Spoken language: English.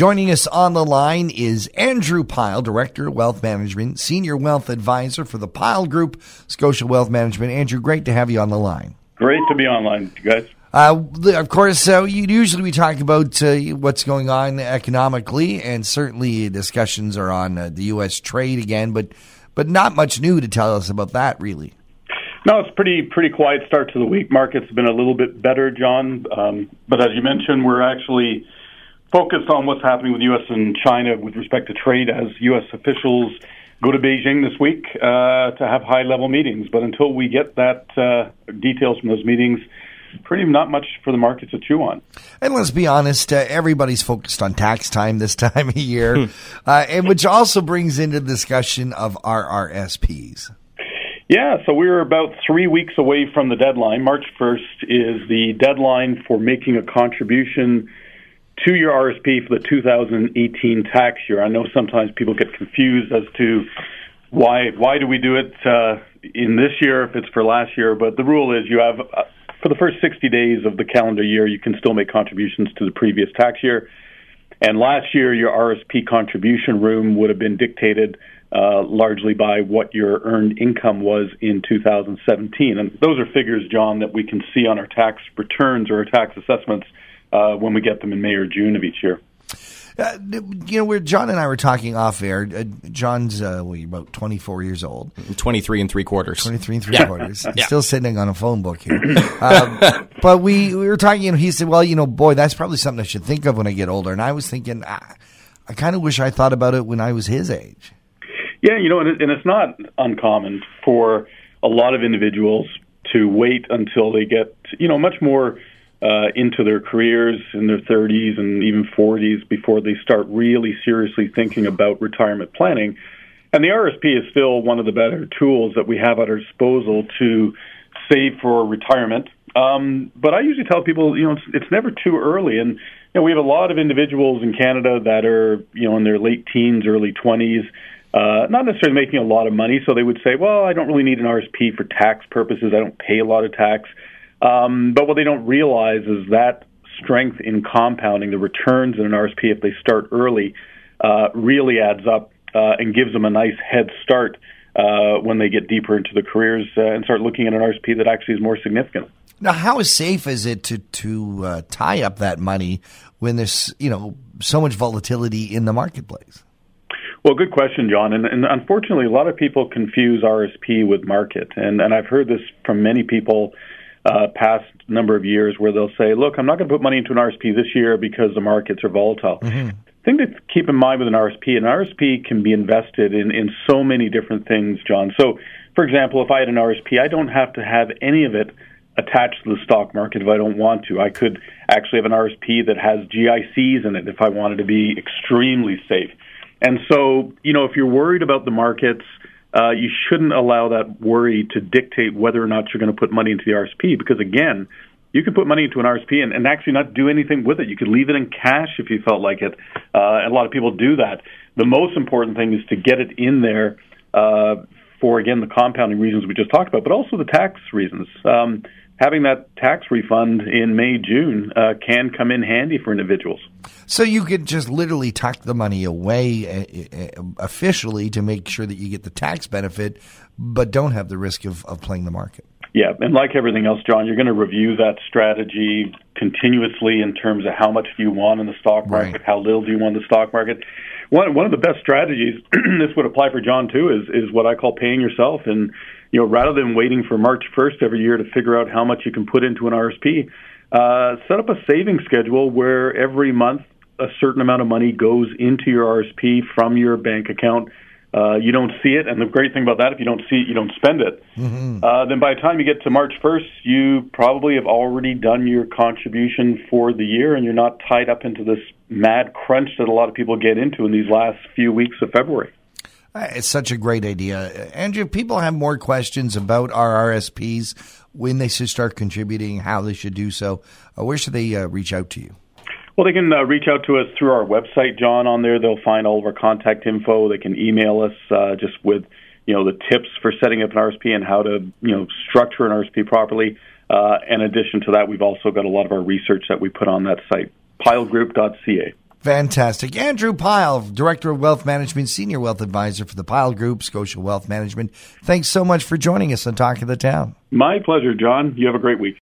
Joining us on the line is Andrew Pyle, Director of Wealth Management, Senior Wealth Advisor for the Pyle Group, Scotia Wealth Management. Andrew, great to have you on the line. Great to be online, you guys. Uh, of course, uh, you'd usually we talk about uh, what's going on economically, and certainly discussions are on uh, the U.S. trade again, but but not much new to tell us about that, really. No, it's pretty pretty quiet start to the week. Markets have been a little bit better, John, um, but as you mentioned, we're actually focused on what's happening with U.S. and China with respect to trade as U.S. officials go to Beijing this week uh, to have high level meetings. But until we get that uh, details from those meetings pretty not much for the market to chew on. And let's be honest, uh, everybody's focused on tax time this time of year, hmm. uh, and which also brings into the discussion of RRSPs. Yeah, so we're about three weeks away from the deadline. March 1st is the deadline for making a contribution to your RSP for the 2018 tax year. I know sometimes people get confused as to why why do we do it uh, in this year if it's for last year, but the rule is you have uh, for the first 60 days of the calendar year, you can still make contributions to the previous tax year. And last year, your RSP contribution room would have been dictated uh, largely by what your earned income was in 2017. And those are figures, John, that we can see on our tax returns or our tax assessments uh, when we get them in May or June of each year. Uh, you know, where John and I were talking off air. Uh, John's uh, well, about twenty four years old, twenty three and three quarters, twenty three and three yeah. quarters. yeah. Still sitting on a phone book here. um, but we we were talking, and he said, "Well, you know, boy, that's probably something I should think of when I get older." And I was thinking, ah, I kind of wish I thought about it when I was his age. Yeah, you know, and, it, and it's not uncommon for a lot of individuals to wait until they get, you know, much more uh, into their careers in their 30s and even 40s before they start really seriously thinking about retirement planning. And the RSP is still one of the better tools that we have at our disposal to save for retirement. Um, but I usually tell people, you know, it's, it's never too early. And, you know, we have a lot of individuals in Canada that are, you know, in their late teens, early 20s, uh, not necessarily making a lot of money. So they would say, well, I don't really need an RSP for tax purposes. I don't pay a lot of tax. Um, but what they don't realize is that strength in compounding, the returns in an RSP if they start early, uh, really adds up uh, and gives them a nice head start uh, when they get deeper into the careers uh, and start looking at an RSP that actually is more significant. Now, how safe is it to to uh, tie up that money when there's you know so much volatility in the marketplace? Well, good question, John. And, and unfortunately, a lot of people confuse RSP with market, and and I've heard this from many people uh, past number of years where they'll say, "Look, I'm not going to put money into an RSP this year because the markets are volatile." Mm-hmm. Thing to keep in mind with an RSP, an RSP can be invested in in so many different things, John. So, for example, if I had an RSP, I don't have to have any of it attached to the stock market if I don't want to. I could actually have an RSP that has GICs in it if I wanted to be extremely safe. And so, you know, if you're worried about the markets, uh, you shouldn't allow that worry to dictate whether or not you're going to put money into the RSP because, again, you can put money into an RSP and, and actually not do anything with it. You could leave it in cash if you felt like it. Uh, and a lot of people do that. The most important thing is to get it in there uh, for, again, the compounding reasons we just talked about, but also the tax reasons. Um, having that tax refund in May, June uh, can come in handy for individuals. So you could just literally tuck the money away uh, uh, officially to make sure that you get the tax benefit, but don't have the risk of, of playing the market. Yeah, and like everything else, John, you're going to review that strategy continuously in terms of how much do you want in the stock market, right. how little do you want in the stock market. One one of the best strategies, this would apply for John too, is is what I call paying yourself and you know, rather than waiting for March 1st every year to figure out how much you can put into an RSP, uh, set up a saving schedule where every month a certain amount of money goes into your RSP from your bank account. Uh, you don't see it, and the great thing about that, if you don't see it, you don't spend it. Mm-hmm. Uh, then by the time you get to March 1st, you probably have already done your contribution for the year, and you're not tied up into this mad crunch that a lot of people get into in these last few weeks of February. Uh, it's such a great idea. Andrew, people have more questions about RRSPs, when they should start contributing, how they should do so. Uh, where should they uh, reach out to you? Well, they can uh, reach out to us through our website, John. On there, they'll find all of our contact info. They can email us uh, just with you know the tips for setting up an RSP and how to you know structure an RSP properly. Uh, in addition to that, we've also got a lot of our research that we put on that site, pylegroup.ca. Fantastic. Andrew Pyle, Director of Wealth Management, Senior Wealth Advisor for the Pyle Group, Scotia Wealth Management. Thanks so much for joining us on Talk of the Town. My pleasure, John. You have a great week.